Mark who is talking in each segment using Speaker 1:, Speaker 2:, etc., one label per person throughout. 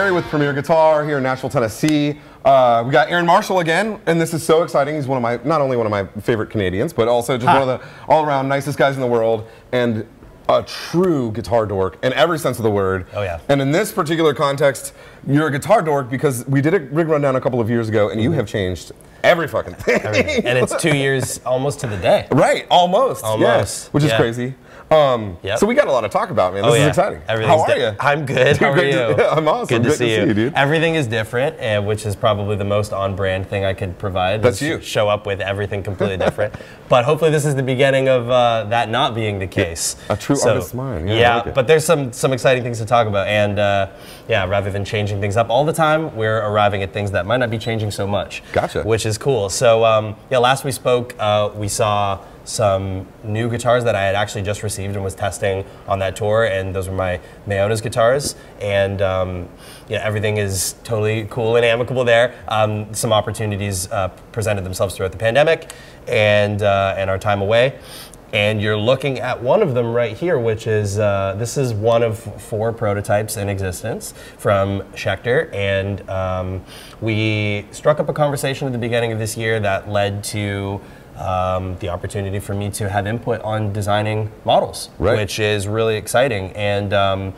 Speaker 1: Perry with Premier Guitar here in Nashville, Tennessee. Uh, we got Aaron Marshall again, and this is so exciting. He's one of my, not only one of my favorite Canadians, but also just one of the all-around nicest guys in the world, and a true guitar dork in every sense of the word.
Speaker 2: Oh, yeah.
Speaker 1: And in this particular context, you're a guitar dork because we did a rig rundown a couple of years ago, and you have changed every fucking thing.
Speaker 2: and it's two years almost to the day.
Speaker 1: Right, almost.
Speaker 2: Almost,
Speaker 1: Yes, which is
Speaker 2: yeah.
Speaker 1: crazy. Um,
Speaker 2: Yep.
Speaker 1: So we got a lot to talk about, man. This
Speaker 2: oh,
Speaker 1: is exciting. How are you?
Speaker 2: I'm good. How are you?
Speaker 1: to- yeah, I'm awesome.
Speaker 2: Good to
Speaker 1: Great
Speaker 2: see you.
Speaker 1: dude.
Speaker 2: Everything is different, and which is probably the most on-brand thing I could provide.
Speaker 1: That's you.
Speaker 2: Show up with everything completely different. But hopefully, this is the beginning of uh, that not being the case.
Speaker 1: A true artist's mind. Yeah,
Speaker 2: Yeah,
Speaker 1: like
Speaker 2: but there's some some exciting things to talk about, and uh, yeah, rather than changing things up all the time, we're arriving at things that might not be changing so much.
Speaker 1: Gotcha.
Speaker 2: Which is cool. So um, yeah, last we spoke, uh, we saw some new guitars that I had actually just received and was testing on that tour, and those were my Mayones guitars, and um, yeah, everything is totally cool and amicable there. Um, some opportunities uh, presented themselves throughout the pandemic, and uh, and our time away. And you're looking at one of them right here, which is uh, this is one of four prototypes in existence from Schecter, and um, we struck up a conversation at the beginning of this year that led to um, the opportunity for me to have input on designing models,
Speaker 1: Right.
Speaker 2: which is really exciting. And um,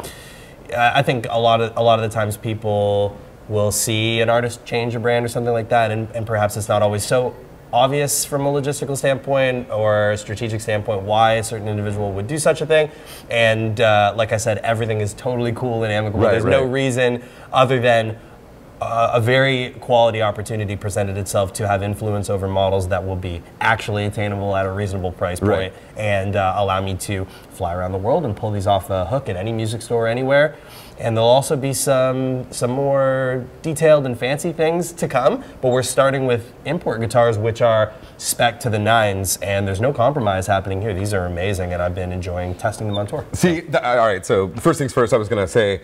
Speaker 2: I think a lot of a lot of the times people will see an artist change a brand or something like that, and, and perhaps it's not always so obvious from a logistical standpoint or strategic standpoint why a certain individual would do such a thing. And uh, like I said, everything is totally cool and amicable.
Speaker 1: Right,
Speaker 2: There's no reason other than uh, a very quality opportunity presented itself to have influence over models that will be actually attainable at a reasonable price point
Speaker 1: Right.
Speaker 2: and uh, allow me to fly around the world and pull these off the hook at any music store anywhere. And there'll also be some some more detailed and fancy things to come, but we're starting with import guitars, which are spec to the nines, and there's no compromise happening here. These are amazing, and I've been enjoying testing them on tour.
Speaker 1: See, th- all right. So first things first, I was gonna say,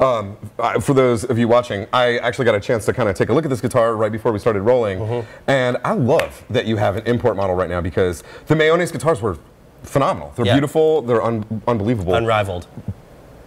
Speaker 1: um, for those of you watching, I actually got a chance to kind of take a look at this guitar right before we started rolling,
Speaker 2: Mm-hmm.
Speaker 1: and I love that you have an import model right now because the Mayones guitars were phenomenal. They're
Speaker 2: Yeah.
Speaker 1: beautiful. They're un- unbelievable.
Speaker 2: Unrivaled.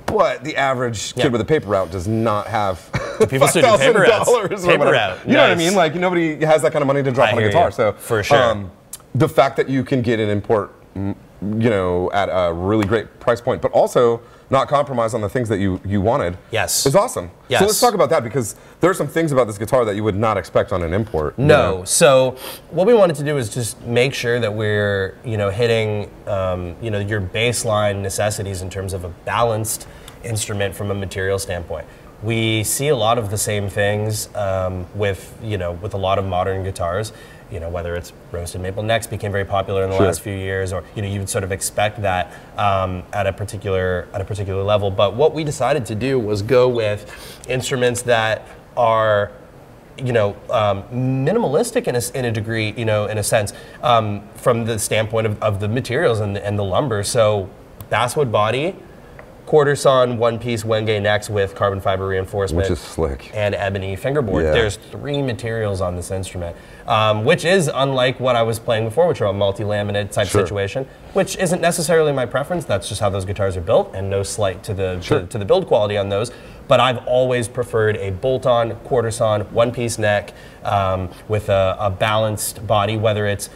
Speaker 1: but the average
Speaker 2: Yeah.
Speaker 1: kid with a paper route does not have
Speaker 2: people still do paper routes.
Speaker 1: $5,000 or
Speaker 2: Paper
Speaker 1: whatever.
Speaker 2: route.
Speaker 1: You know what I mean? Like nobody has that kind of money to drop
Speaker 2: I
Speaker 1: on a guitar.
Speaker 2: you.
Speaker 1: So um,
Speaker 2: For sure.
Speaker 1: the fact that you can get an import, mm, you know, at a really great price point, but also not compromise on the things that you you wanted.
Speaker 2: Yes.
Speaker 1: is awesome.
Speaker 2: Yes.
Speaker 1: So let's talk about that because there are some things about this guitar that you would not expect on an import. you
Speaker 2: No.
Speaker 1: know?
Speaker 2: So what we wanted to do is just make sure that we're, you know, hitting, um, you know, your baseline necessities in terms of a balanced instrument from a material standpoint. We see a lot of the same things um, with, you know, with a lot of modern guitars. You know, whether it's roasted maple necks became very popular in the
Speaker 1: Sure.
Speaker 2: last few years, or you know, you would sort of expect that um, at a particular at a particular level. But what we decided to do was go with instruments that are you know, um, minimalistic in a, in a degree, you know, in a sense, um, from the standpoint of, of the materials and the, and the lumber. So, basswood body, quarter sawn one piece Wenge necks with carbon fiber reinforcement,
Speaker 1: Which is slick.
Speaker 2: and ebony fingerboard.
Speaker 1: Yeah.
Speaker 2: There's three materials on this instrument, um, which is unlike what I was playing before, which are a multi-laminate type
Speaker 1: Sure.
Speaker 2: situation, which isn't necessarily my preference. That's just how those guitars are built, and no slight to the
Speaker 1: Sure.
Speaker 2: to, to the build quality on those. But I've always preferred a bolt-on, quarter-sawn, one-piece neck um, with a, a balanced body, whether it's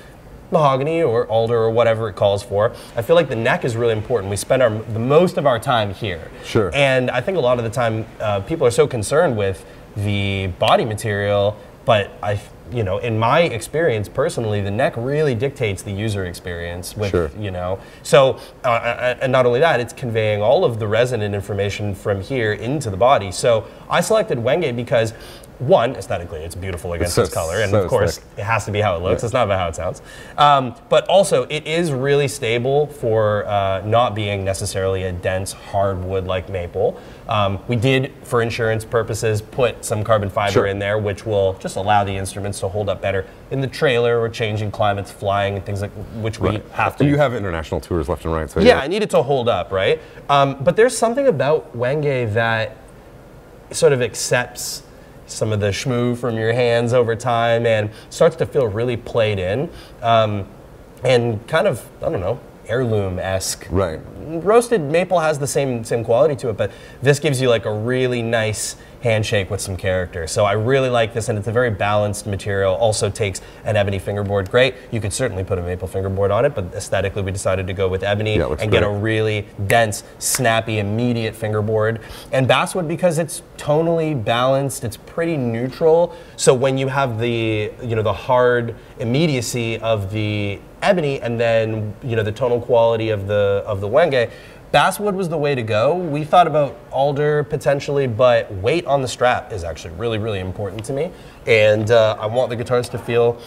Speaker 2: mahogany or alder or whatever it calls for. I feel like the neck is really important. We spend our the most of our time here.
Speaker 1: Sure.
Speaker 2: And I think a lot of the time uh, people are so concerned with the body material, but I, you know, in my experience personally, the neck really dictates the user experience. With
Speaker 1: Sure.
Speaker 2: you know, so uh, uh, and not only that, it's conveying all of the resonant information from here into the body. So I selected Wenge because. One, aesthetically, it's beautiful against
Speaker 1: so-
Speaker 2: its color, and
Speaker 1: so
Speaker 2: of course, it has to be how it looks. It's not about how it sounds. Um, but also, it is really stable for uh, not being necessarily a dense hardwood like maple. Um, we did, for insurance purposes, put some carbon fiber
Speaker 1: Sure.
Speaker 2: in there, which will just allow the instruments to hold up better in the trailer or changing climates, flying, and things like which we have to.
Speaker 1: And you have international tours left and right. So
Speaker 2: Yeah, I need it to hold up, right? Um, but there's something about Wenge that sort of accepts some of the schmoo from your hands over time and starts to feel really played in. Um, and kind of, I don't know, heirloom esque.
Speaker 1: Right.
Speaker 2: Roasted maple has the same same quality to it, but this gives you like a really nice handshake with some character. So I really like this, and it's a very balanced material. Also takes an ebony fingerboard great. You could certainly put a maple fingerboard on it, but aesthetically we decided to go with ebony
Speaker 1: Yeah,
Speaker 2: and get a really dense, snappy, immediate fingerboard. And basswood because it's tonally balanced, it's pretty neutral. So when you have the you know the hard immediacy of the ebony and then you know the tonal quality of the of the wenge. Basswood was the way to go. We thought about alder potentially, but weight on the strap is actually really, really important to me. And uh, I want the guitars to feel,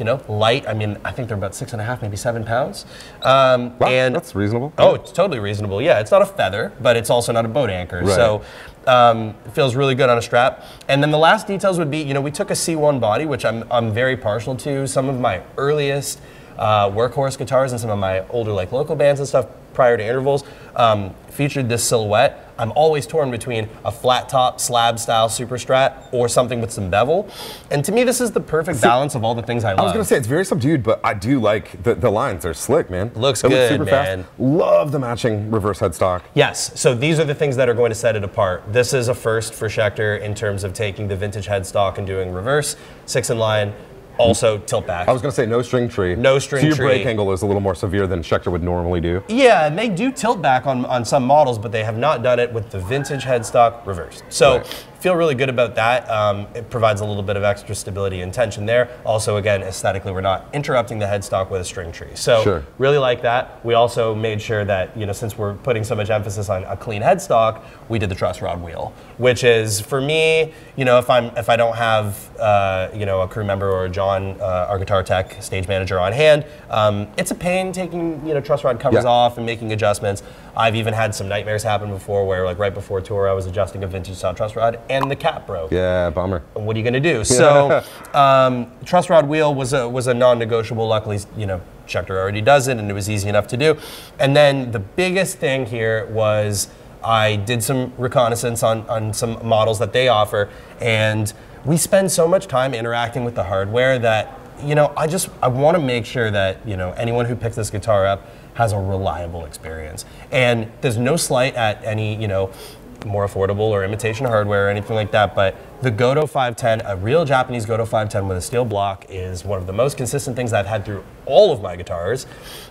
Speaker 2: you know, light. I mean, I think they're about six and a half, maybe seven pounds. Um,
Speaker 1: Wow,
Speaker 2: and
Speaker 1: that's reasonable.
Speaker 2: Oh, it's totally reasonable. Yeah, it's not a feather, but it's also not a boat anchor.
Speaker 1: Right.
Speaker 2: So um, it feels really good on a strap. And then the last details would be, you know, we took a C1 body, which I'm, I'm very partial to. Some of my earliest uh, workhorse guitars and some of my older like local bands and stuff prior to intervals um, featured this silhouette. I'm always torn between a flat top slab style super strat or something with some bevel. And to me, this is the perfect balance of all the things I love.
Speaker 1: I was gonna say it's very subdued, but I do like the, the lines. They're slick, man.
Speaker 2: Looks
Speaker 1: look
Speaker 2: good,
Speaker 1: super
Speaker 2: man.
Speaker 1: fast. Love the matching reverse headstock.
Speaker 2: Yes, so these are the things that are going to set it apart. This is a first for Schecter in terms of taking the vintage headstock and doing reverse, six in line, also tilt back.
Speaker 1: I was gonna say no string tree.
Speaker 2: No string
Speaker 1: so your
Speaker 2: tree.
Speaker 1: break angle is a little more severe than Schecter would normally do.
Speaker 2: Yeah, and they do tilt back on, on some models, but they have not done it with the vintage headstock reversed. So
Speaker 1: Right.
Speaker 2: Feel really good about that. Um, it provides a little bit of extra stability and tension there. Also, again, aesthetically, we're not interrupting the headstock with a string tree. So
Speaker 1: Sure.
Speaker 2: really like that. We also made sure that you know since we're putting so much emphasis on a clean headstock, we did the truss rod wheel, which is for me, you know, if I'm if I don't have uh, you know a crew member or John, uh, our guitar tech stage manager on hand, um, it's a pain taking you know truss rod covers
Speaker 1: Yeah.
Speaker 2: off and making adjustments. I've even had some nightmares happen before where like right before tour I was adjusting a vintage style truss rod and the cap broke
Speaker 1: Yeah, bummer.
Speaker 2: what are you going to do? So, um, truss rod wheel was a was a non-negotiable. Luckily, you know, Schecter already does it, and it was easy enough to do. And then the biggest thing here was I did some reconnaissance on on some models that they offer, and we spend so much time interacting with the hardware that you know I just I want to make sure that you know anyone who picks this guitar up has a reliable experience. And there's no slight at any you know more affordable or imitation hardware or anything like that. But the Goto 510, a real Japanese Goto 510 with a steel block, is one of the most consistent things I've had through all of my guitars.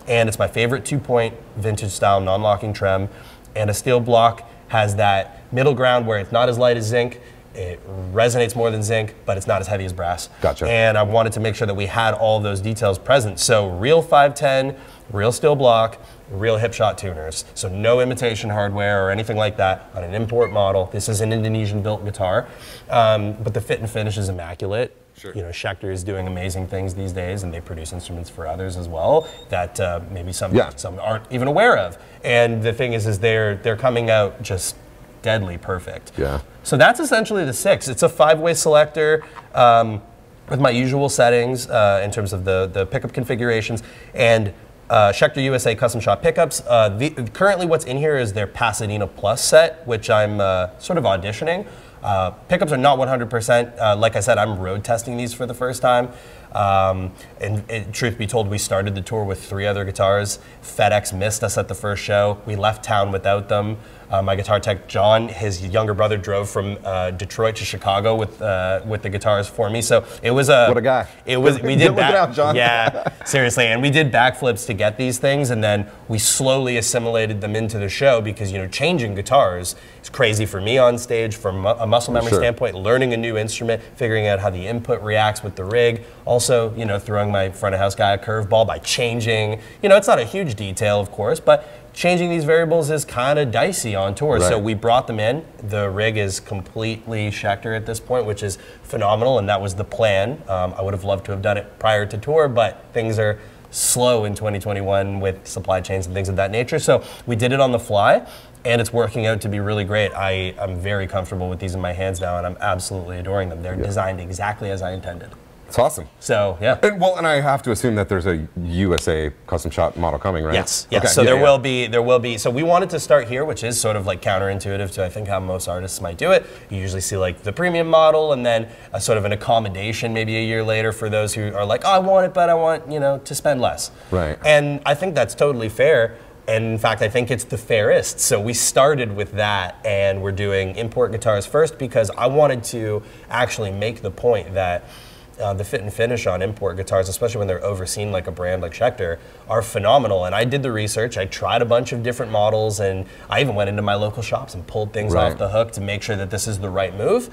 Speaker 2: And it's my favorite two point vintage style non locking trem. And a steel block has that middle ground where it's not as light as zinc. It resonates more than zinc, but it's not as heavy as brass.
Speaker 1: Gotcha.
Speaker 2: And I wanted to make sure that we had all those details present. So, real 510, real steel block, real hip shot tuners. So, no imitation hardware or anything like that on an import model. This is an Indonesian built guitar, um, but the fit and finish is immaculate.
Speaker 1: Sure.
Speaker 2: You know, Schecter is doing amazing things these days, and they produce instruments for others as well that uh, maybe some
Speaker 1: Yeah.
Speaker 2: some aren't even aware of. And the thing is, is they're they're coming out just deadly perfect.
Speaker 1: Yeah.
Speaker 2: So that's essentially the six. It's a five-way selector um, with my usual settings uh, in terms of the, the pickup configurations and uh, Schecter USA custom shop pickups. Uh, the, currently, what's in here is their Pasadena Plus set, which I'm uh, sort of auditioning. Uh, pickups are not 100%. Uh, like I said, I'm road testing these for the first time. Um, and, and truth be told, we started the tour with three other guitars. FedEx missed us at the first show. We left town without them. Uh, my guitar tech John, his younger brother, drove from uh, Detroit to Chicago with uh, with the guitars for me. So it was a
Speaker 1: What a guy.
Speaker 2: It was we did back,
Speaker 1: out, John.
Speaker 2: yeah seriously, and we did backflips to get these things, and then we slowly assimilated them into the show because you know changing guitars is crazy for me on stage from a muscle memory
Speaker 1: Sure.
Speaker 2: standpoint. Learning a new instrument, figuring out how the input reacts with the rig. Also, you know, throwing my front of house guy a curveball by changing. You know, it's not a huge detail, of course, but changing these variables is kind of dicey on tour. So we brought them in. The rig is completely Schecter at this point, which is phenomenal, and that was the plan. Um, I would have loved to have done it prior to tour, but things are slow in 2021 with supply chains and things of that nature. So we did it on the fly, and it's working out to be really great. I, I'm very comfortable with these in my hands now, and I'm absolutely adoring them. They're designed exactly as I intended.
Speaker 1: It's awesome.
Speaker 2: So yeah.
Speaker 1: And, well, and I have to assume that there's a USA custom shop model coming, right?
Speaker 2: Yes, yes.
Speaker 1: Okay,
Speaker 2: So
Speaker 1: yeah,
Speaker 2: there
Speaker 1: yeah.
Speaker 2: will be, there will be. So we wanted to start here, which is sort of like counterintuitive to I think how most artists might do it. You usually see like the premium model, and then a sort of an accommodation maybe a year later for those who are like, oh, I want it, but I want you know to spend less.
Speaker 1: Right.
Speaker 2: And I think that's totally fair. And in fact, I think it's the fairest. So we started with that, and we're doing import guitars first because I wanted to actually make the point that uh, the fit and finish on import guitars, especially when they're overseen like a brand like Schecter, are phenomenal. And I did the research. I tried a bunch of different models, and I even went into my local shops and pulled things
Speaker 1: Right.
Speaker 2: off the hook to make sure that this is the right move.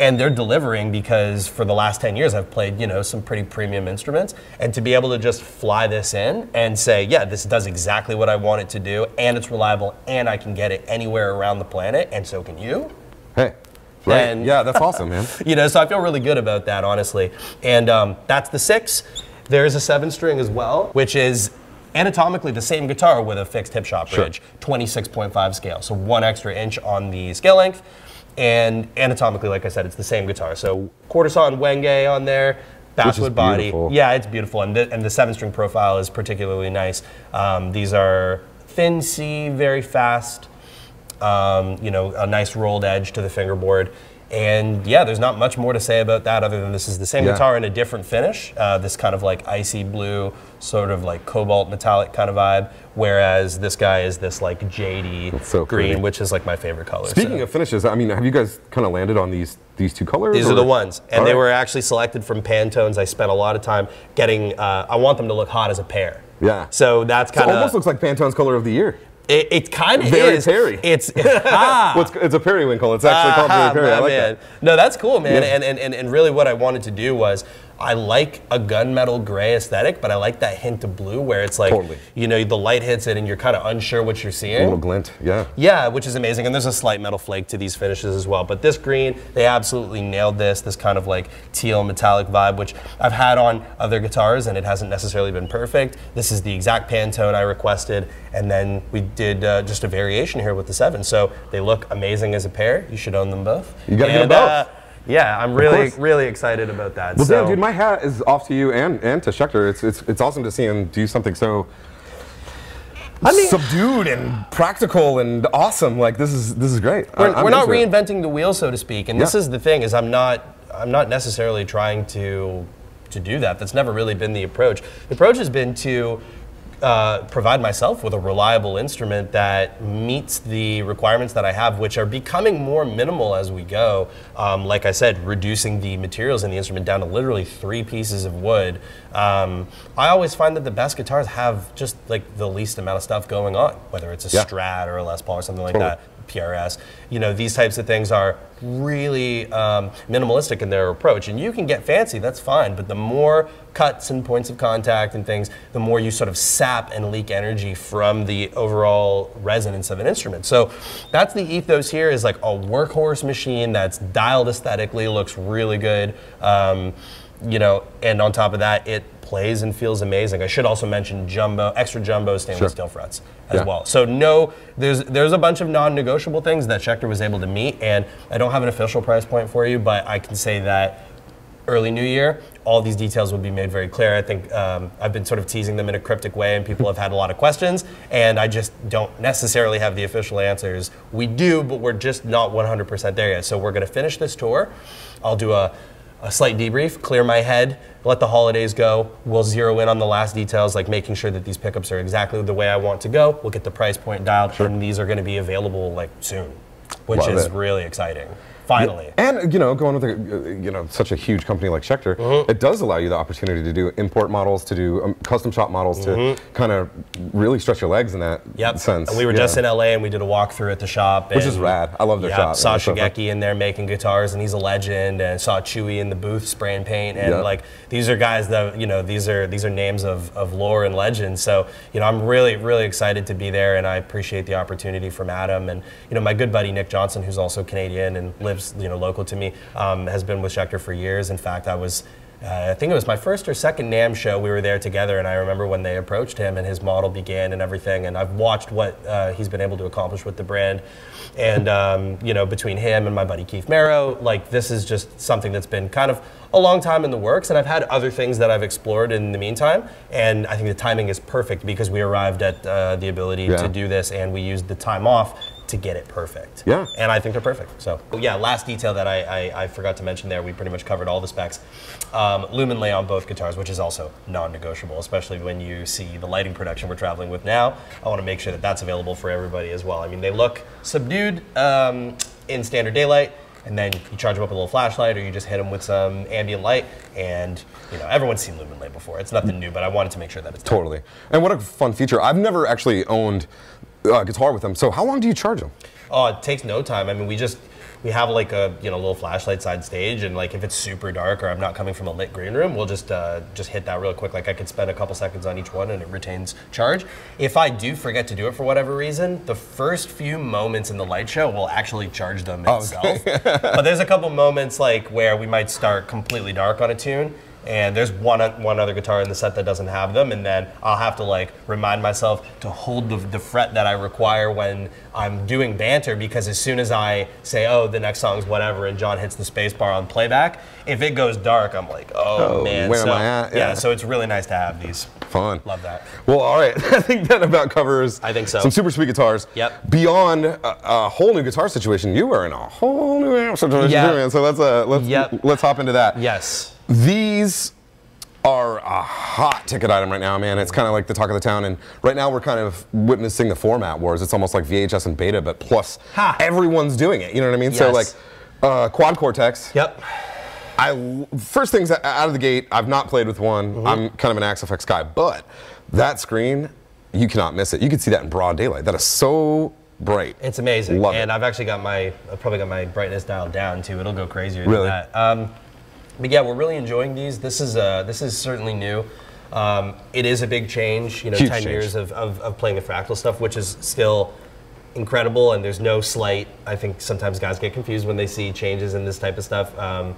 Speaker 2: And they're delivering because for the last 10 years I've played, you know, some pretty premium instruments. And to be able to just fly this in and say, yeah, this does exactly what I want it to do, and it's reliable, and I can get it anywhere around the planet, and so can you.
Speaker 1: Hey. Right.
Speaker 2: And-
Speaker 1: yeah, that's awesome, man.
Speaker 2: You know, so I feel really good about that, honestly. And um, that's the six. There's a seven string as well, which is anatomically the same guitar with a fixed hip shot
Speaker 1: Sure.
Speaker 2: bridge, 26.5 scale, so one extra inch on the scale length. And anatomically, like I said, it's the same guitar. So quarter saw and wenge on there, basswood body.
Speaker 1: beautiful.
Speaker 2: Yeah, it's beautiful, and the, and the seven string profile is particularly nice. Um, these are thin C, very fast um, you know, a nice rolled edge to the fingerboard. And yeah, there's not much more to say about that other than this is the same
Speaker 1: Yeah.
Speaker 2: guitar in a different finish. Uh, this kind of like icy blue, sort of like cobalt metallic kind of vibe. Whereas this guy is this like jadey
Speaker 1: so
Speaker 2: green,
Speaker 1: pretty.
Speaker 2: which is like my favorite color.
Speaker 1: Speaking
Speaker 2: So
Speaker 1: of finishes, I mean, have you guys kind of landed on these these two colors?
Speaker 2: these
Speaker 1: or-
Speaker 2: are the ones, and
Speaker 1: All
Speaker 2: they
Speaker 1: right.
Speaker 2: were actually selected from Pantones. I spent a lot of time getting. Uh, I want them to look hot as a pair.
Speaker 1: Yeah.
Speaker 2: So that's kind
Speaker 1: almost
Speaker 2: of.
Speaker 1: looks like Pantone's color of the year.
Speaker 2: It, it kind of is.
Speaker 1: Perry.
Speaker 2: It's ah.
Speaker 1: Well, it's, it's a periwinkle. It's actually called
Speaker 2: Aha,
Speaker 1: Very Peri. I like
Speaker 2: man.
Speaker 1: that.
Speaker 2: No, that's cool, man.
Speaker 1: Yeah.
Speaker 2: And, and, and really what I wanted to do was I like a gunmetal gray aesthetic, but I like that hint of blue where it's like,
Speaker 1: Totally.
Speaker 2: you know, the light hits it and you're kind of unsure what you're seeing.
Speaker 1: A little glint. Yeah.
Speaker 2: Yeah, which is amazing. And there's a slight metal flake to these finishes as well. But this green, they absolutely nailed this, this kind of like teal metallic vibe, which I've had on other guitars and it hasn't necessarily been perfect. This is the exact Pantone I requested. And then we did uh, just a variation here with the seven. So they look amazing as a pair. You should own them both.
Speaker 1: You gotta get them both.
Speaker 2: uh, yeah, I'm really, really excited about that.
Speaker 1: Well,
Speaker 2: so,
Speaker 1: damn, dude, my hat is off to you and, and to Schecter. It's, it's, it's awesome to see him do something so
Speaker 2: I mean-
Speaker 1: subdued and practical and awesome. Like this is this is great.
Speaker 2: we're,
Speaker 1: I-
Speaker 2: we're not
Speaker 1: into it.
Speaker 2: reinventing the wheel, so to speak. And this is the thing: is I'm not I'm not necessarily trying to to do that. That's never really been the approach. The approach has been to uh, provide myself with a reliable instrument that meets the requirements that I have, which are becoming more minimal as we go. Um, like I said, reducing the materials in the instrument down to literally three pieces of wood. Um, I always find that the best guitars have just like the least amount of stuff going on, whether it's a
Speaker 1: Yeah.
Speaker 2: Strat or a Les Paul or something like
Speaker 1: Totally.
Speaker 2: that. PRS. You know, these types of things are really um, minimalistic in their approach. And you can get fancy, that's fine, but the more cuts and points of contact and things, the more you sort of sap and leak energy from the overall resonance of an instrument. So that's the ethos here is like a workhorse machine that's dialed aesthetically, looks really good. Um, you know, and on top of that, it plays and feels amazing. I should also mention jumbo, extra jumbo stainless
Speaker 1: Sure.
Speaker 2: steel frets as
Speaker 1: Yeah.
Speaker 2: well. So no, there's there's a bunch of non-negotiable things that Schecter was able to meet, and I don't have an official price point for you, but I can say that early New Year, all these details will be made very clear. I think um, I've been sort of teasing them in a cryptic way, and people have had a lot of questions, and I just don't necessarily have the official answers. We do, but we're just not 100% there yet. So we're going to finish this tour. I'll do a a slight debrief, clear my head, let the holidays go. We'll zero in on the last details, like making sure that these pickups are exactly the way I want to go. We'll get the price point dialed, and these are going to be available like soon, which
Speaker 1: Love
Speaker 2: is
Speaker 1: it.
Speaker 2: really exciting. Finally.
Speaker 1: And you know, going with a, you know such a huge company like Schecter,
Speaker 2: Mm-hmm.
Speaker 1: it does allow you the opportunity to do import models, to do um, custom shop models, to kind of really stretch your legs in that
Speaker 2: Mm-hmm. Yep.
Speaker 1: sense.
Speaker 2: And we were
Speaker 1: Yeah.
Speaker 2: just in LA and we did a walkthrough at the shop.
Speaker 1: Which is rad. I love their shop.
Speaker 2: Saw
Speaker 1: so fun.
Speaker 2: Shigeki in there making guitars and he's a legend and saw Chewy in the booth spraying paint and
Speaker 1: Yeah.
Speaker 2: like these are guys that you know these are these are names of, of lore and legend. So, you know, I'm really, really excited to be there and I appreciate the opportunity from Adam and you know my good buddy Nick Johnson, who's also Canadian and lives, you know, local to me, um, has been with Schecter for years. In fact, I was uh, I think it was my first or second NAMM show. We were there together, and I remember when they approached him and his model began and everything. And I've watched what uh, he's been able to accomplish with the brand. And um, you know, between him and my buddy Keith Merrow, like this is just something that's been kind of a long time in the works. And I've had other things that I've explored in the meantime. And I think the timing is perfect because we arrived at uh, the ability
Speaker 1: Yeah.
Speaker 2: to do this, and we used the time off to get it perfect.
Speaker 1: Yeah.
Speaker 2: And I think they're perfect. So yeah, last detail that I, I, I forgot to mention there, we pretty much covered all the specs. Um, Luminlay on both guitars, which is also non-negotiable, especially when you see the lighting production we're traveling with now. I want to make sure that that's available for everybody as well. I mean, they look subdued um, in standard daylight. And then you charge them up with a little flashlight, or you just hit them with some ambient light, and you know everyone's seen Luminlay before. It's nothing new, but I wanted to make sure that it's.
Speaker 1: Totally. And what a fun feature. I've never actually owned a guitar with them. So how long do you charge them?
Speaker 2: Oh, it takes no time. I mean, we just we have like a you know little flashlight side stage, and like if it's super dark or I'm not coming from a lit green room, we'll just uh, just hit that real quick. Like I could spend a couple seconds on each one, and it retains charge. If I do forget to do it for whatever reason, the first few moments in the light show will actually charge them itself. but there's a couple moments like where we might start completely dark on a tune. And there's one one other guitar in the set that doesn't have them, and then I'll have to like remind myself to hold the, the fret that I require when I'm doing banter because as soon as I say, "Oh, the next song's whatever," and John hits the space bar on playback, if it goes dark, I'm like, "Oh,
Speaker 1: Oh,
Speaker 2: man!"
Speaker 1: where am
Speaker 2: so,
Speaker 1: I at?
Speaker 2: Yeah.
Speaker 1: Yeah.
Speaker 2: so it's really nice to have these.
Speaker 1: Fun.
Speaker 2: Love that.
Speaker 1: Well, all right. I think that about covers.
Speaker 2: I think so.
Speaker 1: Some super sweet guitars.
Speaker 2: Yep.
Speaker 1: Beyond a, a whole new guitar situation, you are in a whole new amp situation
Speaker 2: Yeah.
Speaker 1: man. So let's uh, let's
Speaker 2: Yep.
Speaker 1: let's hop into that.
Speaker 2: Yes.
Speaker 1: These are a hot ticket item right now, man. It's kind of like the talk of the town, and right now we're kind of witnessing the format wars. It's almost like VHS and beta, but plus
Speaker 2: Ha.
Speaker 1: everyone's doing it. You know what I mean? So like uh, quad cortex.
Speaker 2: Yep.
Speaker 1: I first things out of the gate. I've not played with one.
Speaker 2: Mm-hmm.
Speaker 1: I'm kind of an Axe FX guy, but that screen, you cannot miss it. You can see that in broad daylight. That is so bright.
Speaker 2: It's amazing,
Speaker 1: Love it.
Speaker 2: and I've actually got my I've probably got my brightness dialed down too. It'll go crazier
Speaker 1: Really?
Speaker 2: than that. Um, but yeah, we're really enjoying these. This is uh, this is certainly new. Um, it is a big change. You know,
Speaker 1: Huge
Speaker 2: ten
Speaker 1: change.
Speaker 2: years of, of, of playing the fractal stuff, which is still incredible, and there's no slight. I think sometimes guys get confused when they see changes in this type of stuff. Um,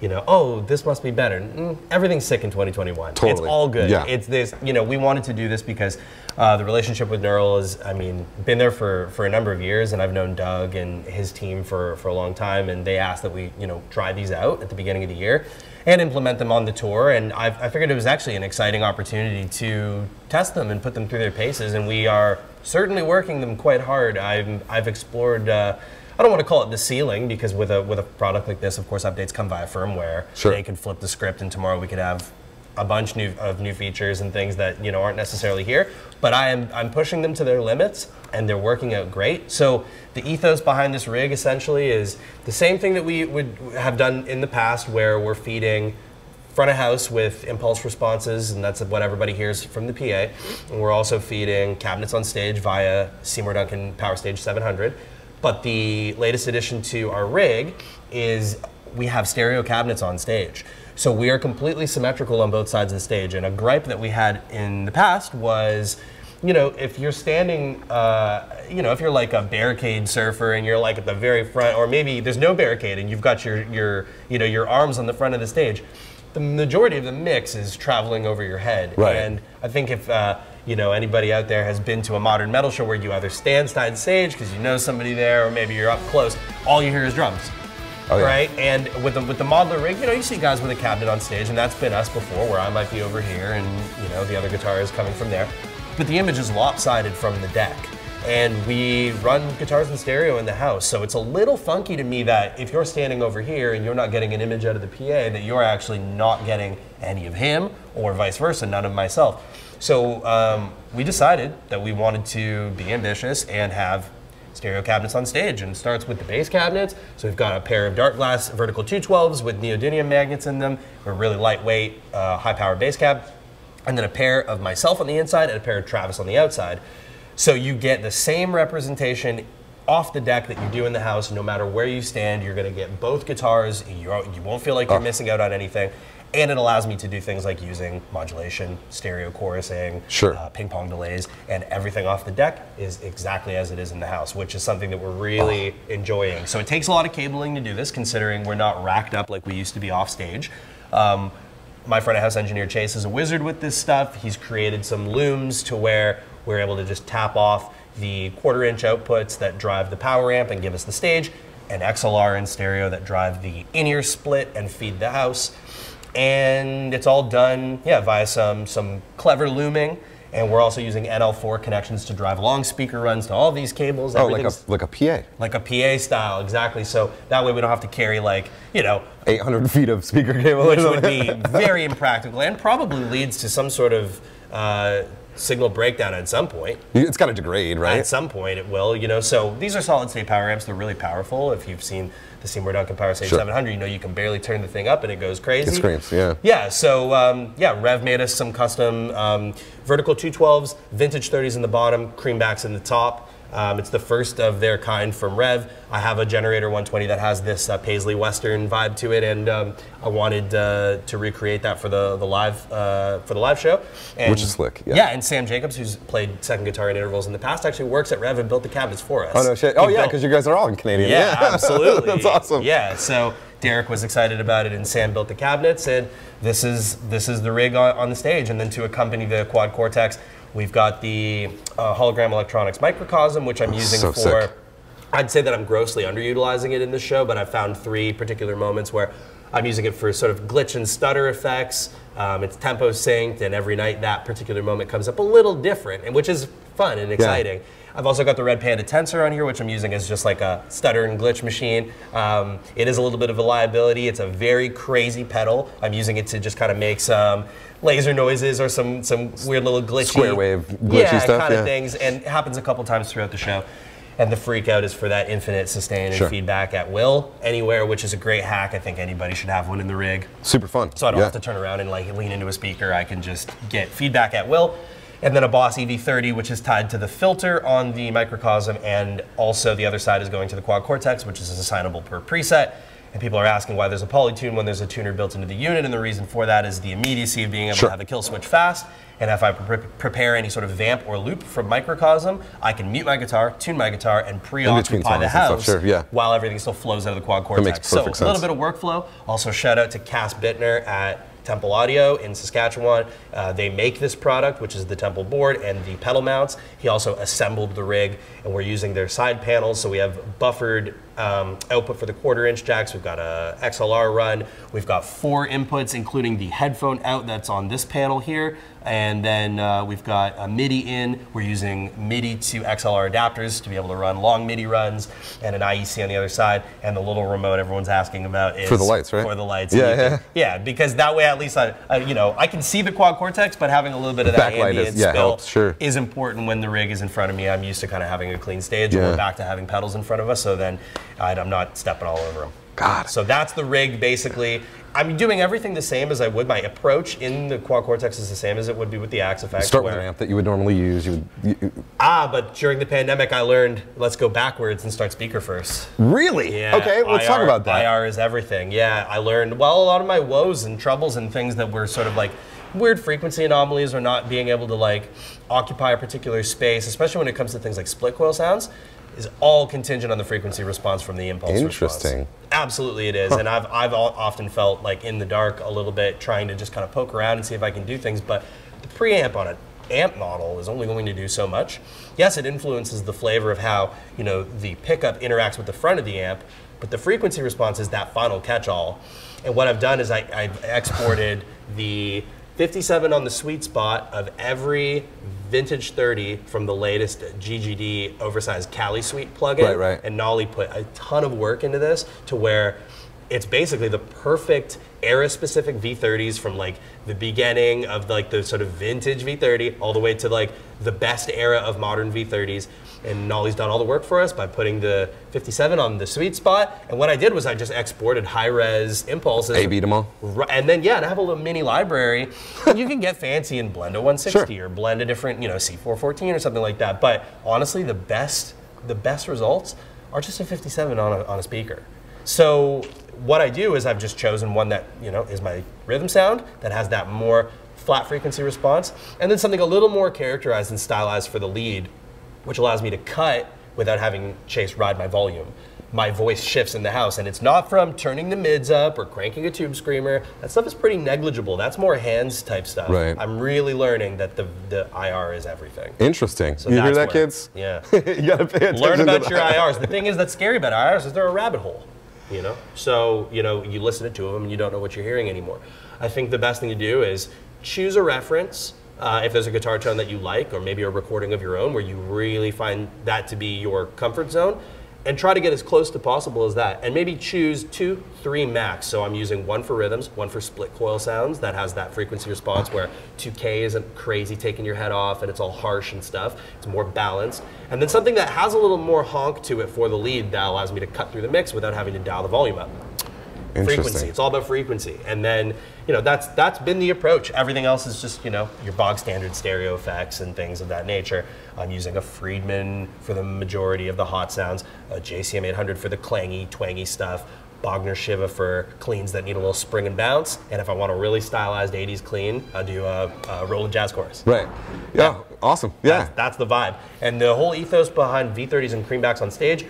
Speaker 2: you know, oh, this must be better. Mm, everything's sick in 2021. It's all good.
Speaker 1: Yeah.
Speaker 2: It's this. You know, we wanted to do this because uh, the relationship with Neural is, I mean, been there for, for a number of years, and I've known Doug and his team for, for a long time, and they asked that we, you know, try these out at the beginning of the year and implement them on the tour. And I, I figured it was actually an exciting opportunity to test them and put them through their paces, and we are certainly working them quite hard. I've, I've explored. Uh, I don't want to call it the ceiling because with a with a product like this, of course, updates come via firmware.
Speaker 1: Sure.
Speaker 2: They could flip the script, and tomorrow we could have a bunch new, of new features and things that you know aren't necessarily here. But I am I'm pushing them to their limits, and they're working out great. So the ethos behind this rig essentially is the same thing that we would have done in the past, where we're feeding front of house with impulse responses, and that's what everybody hears from the PA. And we're also feeding cabinets on stage via Seymour Duncan Power Stage 700. But the latest addition to our rig is we have stereo cabinets on stage. So we are completely symmetrical on both sides of the stage. And a gripe that we had in the past was, you know, if you're standing, uh, you know, if you're like a barricade surfer and you're like at the very front, or maybe there's no barricade and you've got your, your, you know, your arms on the front of the stage, the majority of the mix is traveling over your head.
Speaker 1: Right.
Speaker 2: And I think if uh, you know anybody out there has been to a modern metal show where you either stand side stage because you know somebody there, or maybe you're up close, all you hear is drums.
Speaker 1: Oh, yeah.
Speaker 2: Right, and with the with the modeler rig, you know, you see guys with a cabinet on stage, and that's been us before, where I might be over here, and you know, the other guitar is coming from there. But the image is lopsided from the deck, and we run guitars and stereo in the house, so it's a little funky to me that if you're standing over here and you're not getting an image out of the PA, that you're actually not getting any of him, or vice versa, none of myself. So um, we decided that we wanted to be ambitious and have stereo cabinets on stage and it starts with the bass cabinets. So we've got a pair of dark glass vertical 212s with neodymium magnets in them. We're really lightweight, uh, high power bass cab. And then a pair of myself on the inside and a pair of Travis on the outside. So you get the same representation off the deck that you do in the house. No matter where you stand, you're going to get both guitars. You're, you won't feel like you're
Speaker 1: Oh.
Speaker 2: missing out on anything. And it allows me to do things like using modulation, stereo chorusing,
Speaker 1: Sure.
Speaker 2: uh, ping pong delays, and everything off the deck is exactly as it is in the house, which is something that we're really enjoying. So it takes a lot of cabling to do this, considering we're not racked up like we used to be off stage. Um, my friend, of house engineer Chase is a wizard with this stuff. He's created some looms to where we're able to just tap off the quarter inch outputs that drive the power amp and give us the stage, and XLR and stereo that drive the in-ear split and feed the house. And it's all done, yeah, via some some clever looming. And we're also using NL4 connections to drive long speaker runs to all these cables.
Speaker 1: Oh, like a like a PA.
Speaker 2: like a PA style, exactly. So that way we don't have to carry like, you know,
Speaker 1: 800 feet of speaker cable.
Speaker 2: which would be very impractical and probably leads to some sort of uh, signal breakdown at some point.
Speaker 1: It's got to degrade, right?
Speaker 2: At some point it will, you know. So these are solid state power amps. They're really powerful. If you've seen the Seymour Duncan Power Stage
Speaker 1: Sure.
Speaker 2: 700, you know you can barely turn the thing up and it goes crazy.
Speaker 1: It screams, yeah.
Speaker 2: Yeah, so um, yeah, Rev made us some custom um, vertical 212s, vintage 30s in the bottom, creambacks in the top. Um, it's the first of their kind from Rev. I have a Generator 120 that has this uh, Paisley Western vibe to it, and um, I wanted uh, to recreate that for the the live uh, for the live show. And,
Speaker 1: Which is slick, yeah.
Speaker 2: Yeah, and Sam Jacobs, who's played second guitar in intervals in the past, actually works at Rev and built the cabinets for us.
Speaker 1: Oh no shit!
Speaker 2: He
Speaker 1: Oh yeah, because you guys are all in Canadian.
Speaker 2: yeah, absolutely.
Speaker 1: That's awesome.
Speaker 2: Yeah, so Derek was excited about it, and Sam built the cabinets, and this is this is the rig on, on the stage. And then to accompany the Quad Cortex, we've got the uh, hologram electronics microcosm, which I'm using
Speaker 1: so
Speaker 2: for.
Speaker 1: sick.
Speaker 2: I'd say that I'm grossly underutilizing it in this show, but I found three particular moments where I'm using it for sort of glitch and stutter effects. Um, it's tempo synced, and every night that particular moment comes up a little different, and which is fun and exciting. I've also got the Red Panda Tensor on here, which I'm using as just like a stutter and glitch machine. Um, it is a little bit of a liability. It's a very crazy pedal. I'm using it to just kind of make some laser noises or some some weird little glitchy
Speaker 1: Square wave glitchy
Speaker 2: yeah,
Speaker 1: stuff,
Speaker 2: kind of
Speaker 1: yeah.
Speaker 2: things, and it happens a couple times throughout the show. And the freak out is for that infinite sustain and feedback at will anywhere, which is a great hack. I think anybody should have one in the rig.
Speaker 1: Super fun.
Speaker 2: So I don't
Speaker 1: yeah.
Speaker 2: have to turn around and like lean into a speaker. I can just get feedback at will. And then a Boss EV30, which is tied to the filter on the microcosm, and also the other side is going to the Quad Cortex, which is assignable per preset. And people are asking why there's a polytune when there's a tuner built into the unit, and the reason for that is the immediacy of being able
Speaker 1: Sure.
Speaker 2: to have a kill switch fast. And if I pre- prepare any sort of vamp or loop from microcosm, I can mute my guitar, tune my guitar, and preoccupy the house
Speaker 1: sure, yeah.
Speaker 2: while everything still flows out of the Quad Cortex.
Speaker 1: makes
Speaker 2: so a little
Speaker 1: sense.
Speaker 2: bit of workflow. Also, shout out to Cass Bittner at Temple Audio in Saskatchewan. Uh, they make this product, which is the Temple board and the pedal mounts. He also assembled the rig, and we're using their side panels. So we have buffered um, output for the quarter inch jacks. We've got a XLR run. We've got four inputs, including the headphone out that's on this panel here. And then uh, we've got a MIDI in. We're using MIDI to XLR adapters to be able to run long MIDI runs, and an IEC on the other side. And the little remote everyone's asking about is
Speaker 1: For the lights, right?
Speaker 2: For the lights.
Speaker 1: Yeah,
Speaker 2: And you can-
Speaker 1: yeah.
Speaker 2: yeah, because that way at least I, I, you know, I can see the quad cortex, but having a little bit of that
Speaker 1: Backlight is- yeah,
Speaker 2: spill
Speaker 1: helps, sure.
Speaker 2: is important when the rig is in front of me. I'm used to kind of having a clean stage, and
Speaker 1: Yeah.
Speaker 2: we're back to having pedals in front of us, so then I, I'm not stepping all over them.
Speaker 1: God.
Speaker 2: So that's the rig basically. I'm doing everything the same as I would. My approach in the quad cortex is the same as it would be with the Axe effect.
Speaker 1: Start with an amp that you would normally use. You would, you,
Speaker 2: Ah, but during the pandemic, I learned let's go backwards and start speaker first.
Speaker 1: really?
Speaker 2: Yeah.
Speaker 1: Okay, let's talk about that.
Speaker 2: IR is everything. Yeah, I learned well a lot of my woes and troubles and things that were sort of like weird frequency anomalies or not being able to like occupy a particular space, especially when it comes to things like split coil sounds, is all contingent on the frequency response from the impulse response. Absolutely, it is, and I've I've often felt like in the dark a little bit, trying to just kind of poke around and see if I can do things, but the preamp on an amp model is only going to do so much. Yes, it influences the flavor of how you know the pickup interacts with the front of the amp, but the frequency response is that final catch-all. And what I've done is I, I've exported the 57 on the sweet spot of every vintage 30 from the latest GGD oversized Cali Suite plugin.
Speaker 1: Right, right.
Speaker 2: And Nolly put a ton of work into this to where it's basically the perfect era specific V30s from like the beginning of like the sort of vintage V30 all the way to like the best era of modern V30s. And Nolly's done all the work for us by putting the 57 on the sweet spot. And what I did was I just exported high res impulses.
Speaker 1: A beat 'em all.
Speaker 2: And then yeah, and I have a little mini library. You can get fancy and blend a 160
Speaker 1: Sure.
Speaker 2: or blend a different, you know, C414 or something like that. But honestly, the best the best results are just a 57 on a, on a speaker. So what I do is I've just chosen one that you know is my rhythm sound that has that more flat frequency response, and then something a little more characterized and stylized for the lead, which allows me to cut without having Chase ride my volume. my voice shifts in the house, and it's not from turning the mids up or cranking a tube screamer. That stuff is pretty negligible. That's more hands type stuff.
Speaker 1: Right.
Speaker 2: I'm really learning that the the IR is everything.
Speaker 1: Interesting.
Speaker 2: So
Speaker 1: you hear that,
Speaker 2: where-
Speaker 1: kids?
Speaker 2: Yeah.
Speaker 1: you gotta pay attention.
Speaker 2: Learn about your IRs. The thing is that's scary about IRs is they're a rabbit hole. You know, so you know you listen to two of them and you don't know what you're hearing anymore. I think the best thing to do is choose a reference. Uh, if there's a guitar tone that you like, or maybe a recording of your own where you really find that to be your comfort zone, and try to get as close to possible as that. And maybe choose two, three max. So I'm using one for rhythms, one for split coil sounds that has that frequency response where 2K isn't crazy taking your head off and it's all harsh and stuff. It's more balanced. And then something that has a little more honk to it for the lead that allows me to cut through the mix without having to dial the volume up frequency. It's all about frequency. And then, you know, that's that's been the approach. Everything else is just, you know, your bog standard stereo effects and things of that nature. I'm using a Friedman for the majority of the hot sounds, a JCM 800 for the clangy, twangy stuff, Bogner Shiva for cleans that need a little spring and bounce. And if I want a really stylized 80s clean, I'll do a, a Roland Jazz Chorus.
Speaker 1: Right. Yeah. Awesome. Yeah.
Speaker 2: That's, that's the vibe. And the whole ethos behind V30s and creambacks on stage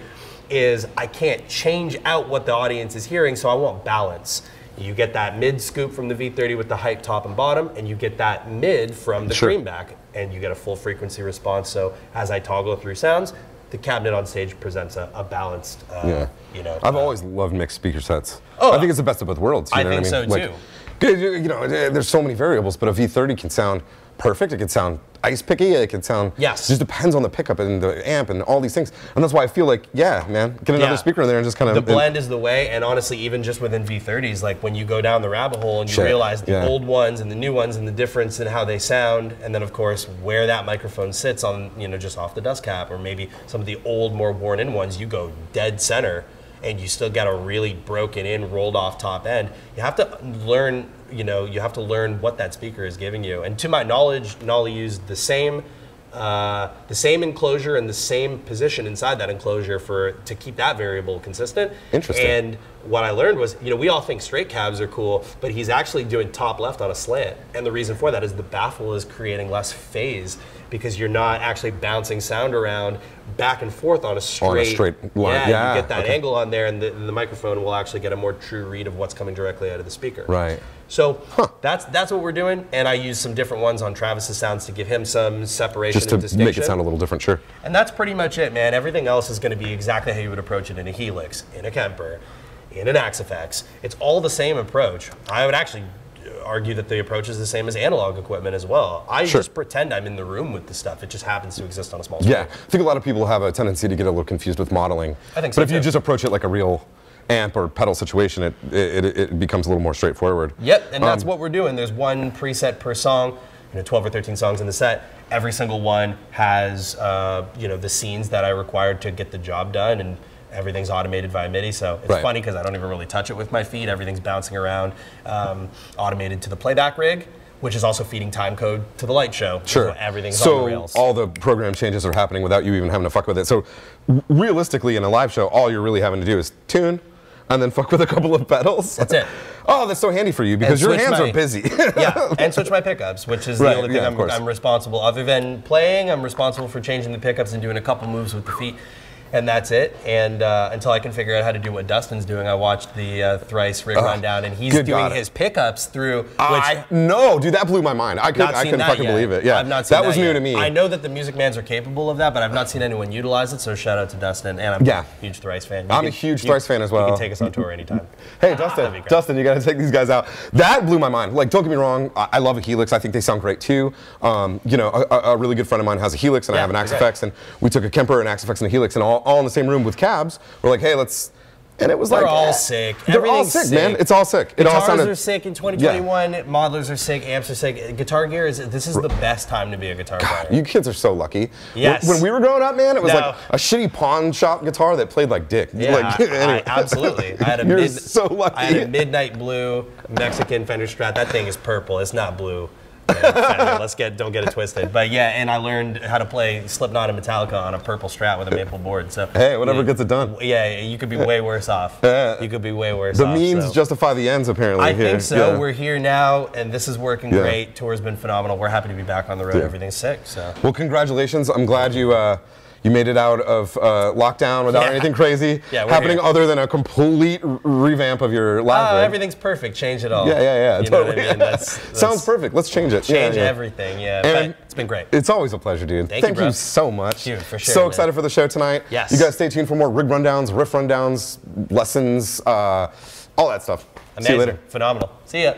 Speaker 2: is I can't change out what the audience is hearing, so I want balance. You get that mid scoop from the V30 with the height top and bottom, and you get that mid from the
Speaker 1: Sure.
Speaker 2: creamback, and you get a full frequency response. So as I toggle through sounds, the cabinet on stage presents a, a balanced, uh,
Speaker 1: Yeah.
Speaker 2: you know.
Speaker 1: I've
Speaker 2: uh,
Speaker 1: always loved mixed speaker sets.
Speaker 2: Oh,
Speaker 1: I think it's the best of both worlds. You
Speaker 2: I
Speaker 1: know
Speaker 2: think
Speaker 1: what I mean?
Speaker 2: so,
Speaker 1: Like,
Speaker 2: too.
Speaker 1: you know, eh, there's so many variables, but a V30 can sound perfect. It could sound ice picky. It could sound.
Speaker 2: Yes.
Speaker 1: It just depends on the pickup and the amp and all these things. And that's why I feel like, yeah, man, get another
Speaker 2: Yeah.
Speaker 1: speaker in there and just kind of.
Speaker 2: the blend is the way and honestly even just within v30s like when you go down the rabbit hole and you
Speaker 1: Shit,
Speaker 2: realize the
Speaker 1: yeah.
Speaker 2: old ones and the new ones and the difference in how they sound and then of course where that microphone sits on you know just off the dust cap or maybe some of the old more worn in ones you go dead center and you still got a really broken in rolled off top end you have to learn you know you have to learn what that speaker is giving you and to my knowledge nolly used the same uh, the same enclosure and the same position inside that enclosure for to keep that variable consistent.
Speaker 1: Interesting.
Speaker 2: And what I learned was, you know, we all think straight cabs are cool, but he's actually doing top left on a slant. And the reason for that is the baffle is creating less phase because you're not actually bouncing sound around back and forth on a straight,
Speaker 1: straight line.
Speaker 2: Yeah,
Speaker 1: Yeah,
Speaker 2: you get that
Speaker 1: okay.
Speaker 2: angle on there, and the, and the microphone will actually get a more true read of what's coming directly out of the speaker.
Speaker 1: Right.
Speaker 2: So that's that's what we're doing, and I use some different ones on Travis's sounds to give him some separation
Speaker 1: just to
Speaker 2: and distinction.
Speaker 1: make it sound a little different, sure.
Speaker 2: And that's pretty much it, man. Everything else is going to be exactly how you would approach it in a Helix, in a Kemper, in an Axe-Fx. It's all the same approach. I would actually argue that the approach is the same as analog equipment as well. I
Speaker 1: Sure.
Speaker 2: just pretend I'm in the room with the stuff. It just happens to exist on a small screen.
Speaker 1: Yeah, I think a lot of people have a tendency to get a little confused with modeling.
Speaker 2: I think so But
Speaker 1: if you just approach it like a real amp or pedal situation, it it, it, it becomes a little more straightforward.
Speaker 2: Yep, and that's
Speaker 1: Um,
Speaker 2: what we're doing. There's one preset per song, you know, 12 or 13 songs in the set. Every single one has, uh, you know, the scenes that I required to get the job done, and everything's automated via MIDI. So it's
Speaker 1: Right.
Speaker 2: funny because I don't even really touch it with my feet. Everything's bouncing around, um, automated to the playback rig, which is also feeding time code to the light show.
Speaker 1: Sure.
Speaker 2: So everything's
Speaker 1: so
Speaker 2: on the rails.
Speaker 1: all the program changes are happening without you even having to fuck with it. So realistically, in a live show, all you're really having to do is tune and then fuck with a couple of pedals.
Speaker 2: That's it.
Speaker 1: oh, that's so handy for you because your hands
Speaker 2: my-
Speaker 1: are busy.
Speaker 2: yeah, and switch my pickups, which is
Speaker 1: Right,
Speaker 2: the only thing
Speaker 1: yeah,
Speaker 2: I'm. I'm responsible. Other than playing, I'm responsible for changing the pickups and doing a couple moves with the feet, and that's it. And uh, until I can figure out how to do what Dustin's doing, I watched the uh, thrice rig rundown, and he's doing his pickups through. Which
Speaker 1: I no, dude, that blew my mind. I couldn't, I couldn't fucking
Speaker 2: yet.
Speaker 1: believe it. Yeah,
Speaker 2: I've not seen
Speaker 1: that that was new to me.
Speaker 2: I know that the Music Mans are capable of that, but I've not seen anyone utilize it. So shout out to Dustin, and I'm
Speaker 1: Yeah.
Speaker 2: a huge thrice fan. You
Speaker 1: I'm a huge Thrice fan as well.
Speaker 2: You can take us on tour anytime.
Speaker 1: Hey, Dustin,
Speaker 2: be.
Speaker 1: Dustin, you got to take these guys out. That blew my mind. Like, don't get me wrong, I, I love a Helix. I think they sound great too. Um, you know, a, a- really good friend of mine has a Helix, and I have an
Speaker 2: they're
Speaker 1: Axe-Fx, and we took a Kemper, an Axe-Fx, and a Helix, and all, all in the same room with cabs. We're like, hey, let's. And it was like
Speaker 2: They're
Speaker 1: like
Speaker 2: all
Speaker 1: eh.
Speaker 2: sick.
Speaker 1: They're all
Speaker 2: Everything's
Speaker 1: sick, man. It's all sick. It all
Speaker 2: Guitars
Speaker 1: sounded.
Speaker 2: are sick in 2021. Modelers are sick. Amps are sick. Guitar gear is. This is the best time to be a guitar player.
Speaker 1: You kids are so lucky.
Speaker 2: Yes.
Speaker 1: When, when we were growing up, man, it was
Speaker 2: No.
Speaker 1: like a shitty pawn shop guitar that played like dick.
Speaker 2: Yeah,
Speaker 1: like,
Speaker 2: I-
Speaker 1: anyway.
Speaker 2: I- absolutely. I had a
Speaker 1: You're
Speaker 2: mid,
Speaker 1: so lucky.
Speaker 2: I had a midnight blue Mexican Fender Strat. That thing is purple. It's not blue. Let's get don't get it twisted. But yeah, and I learned how to play Slipknot and Metallica on a purple Strat with a maple board. So
Speaker 1: Hey, whatever
Speaker 2: yeah,
Speaker 1: gets it done.
Speaker 2: Yeah, you could be way worse off.
Speaker 1: Yeah.
Speaker 2: You could be way worse
Speaker 1: the
Speaker 2: off.
Speaker 1: means
Speaker 2: so.
Speaker 1: justify the ends, apparently.
Speaker 2: I
Speaker 1: here.
Speaker 2: think so.
Speaker 1: Yeah.
Speaker 2: We're here now, and this is working
Speaker 1: Yeah.
Speaker 2: great. Tour's been phenomenal. We're happy to be back on the road.
Speaker 1: Yeah.
Speaker 2: Everything's sick. So
Speaker 1: Well, congratulations. I'm glad you uh, You made it out of uh, lockdown without
Speaker 2: Yeah.
Speaker 1: anything crazy
Speaker 2: Yeah,
Speaker 1: happening
Speaker 2: here.
Speaker 1: other than a complete revamp of your live
Speaker 2: Oh, everything's perfect. Change it all.
Speaker 1: Yeah, yeah, yeah.
Speaker 2: You know
Speaker 1: totally.
Speaker 2: what I mean? That's, that's
Speaker 1: Sounds perfect. Let's change it.
Speaker 2: Change
Speaker 1: Yeah,
Speaker 2: everything. Yeah,
Speaker 1: And-
Speaker 2: it's been great.
Speaker 1: It's always a pleasure, dude.
Speaker 2: Thank you, bro.
Speaker 1: so much.
Speaker 2: Thank you, for sure,
Speaker 1: So
Speaker 2: man.
Speaker 1: excited for the show tonight.
Speaker 2: Yes.
Speaker 1: You guys stay tuned for more rig rundowns, riff rundowns, lessons, uh, all that stuff.
Speaker 2: Amazing.
Speaker 1: See you later.
Speaker 2: Phenomenal. See ya.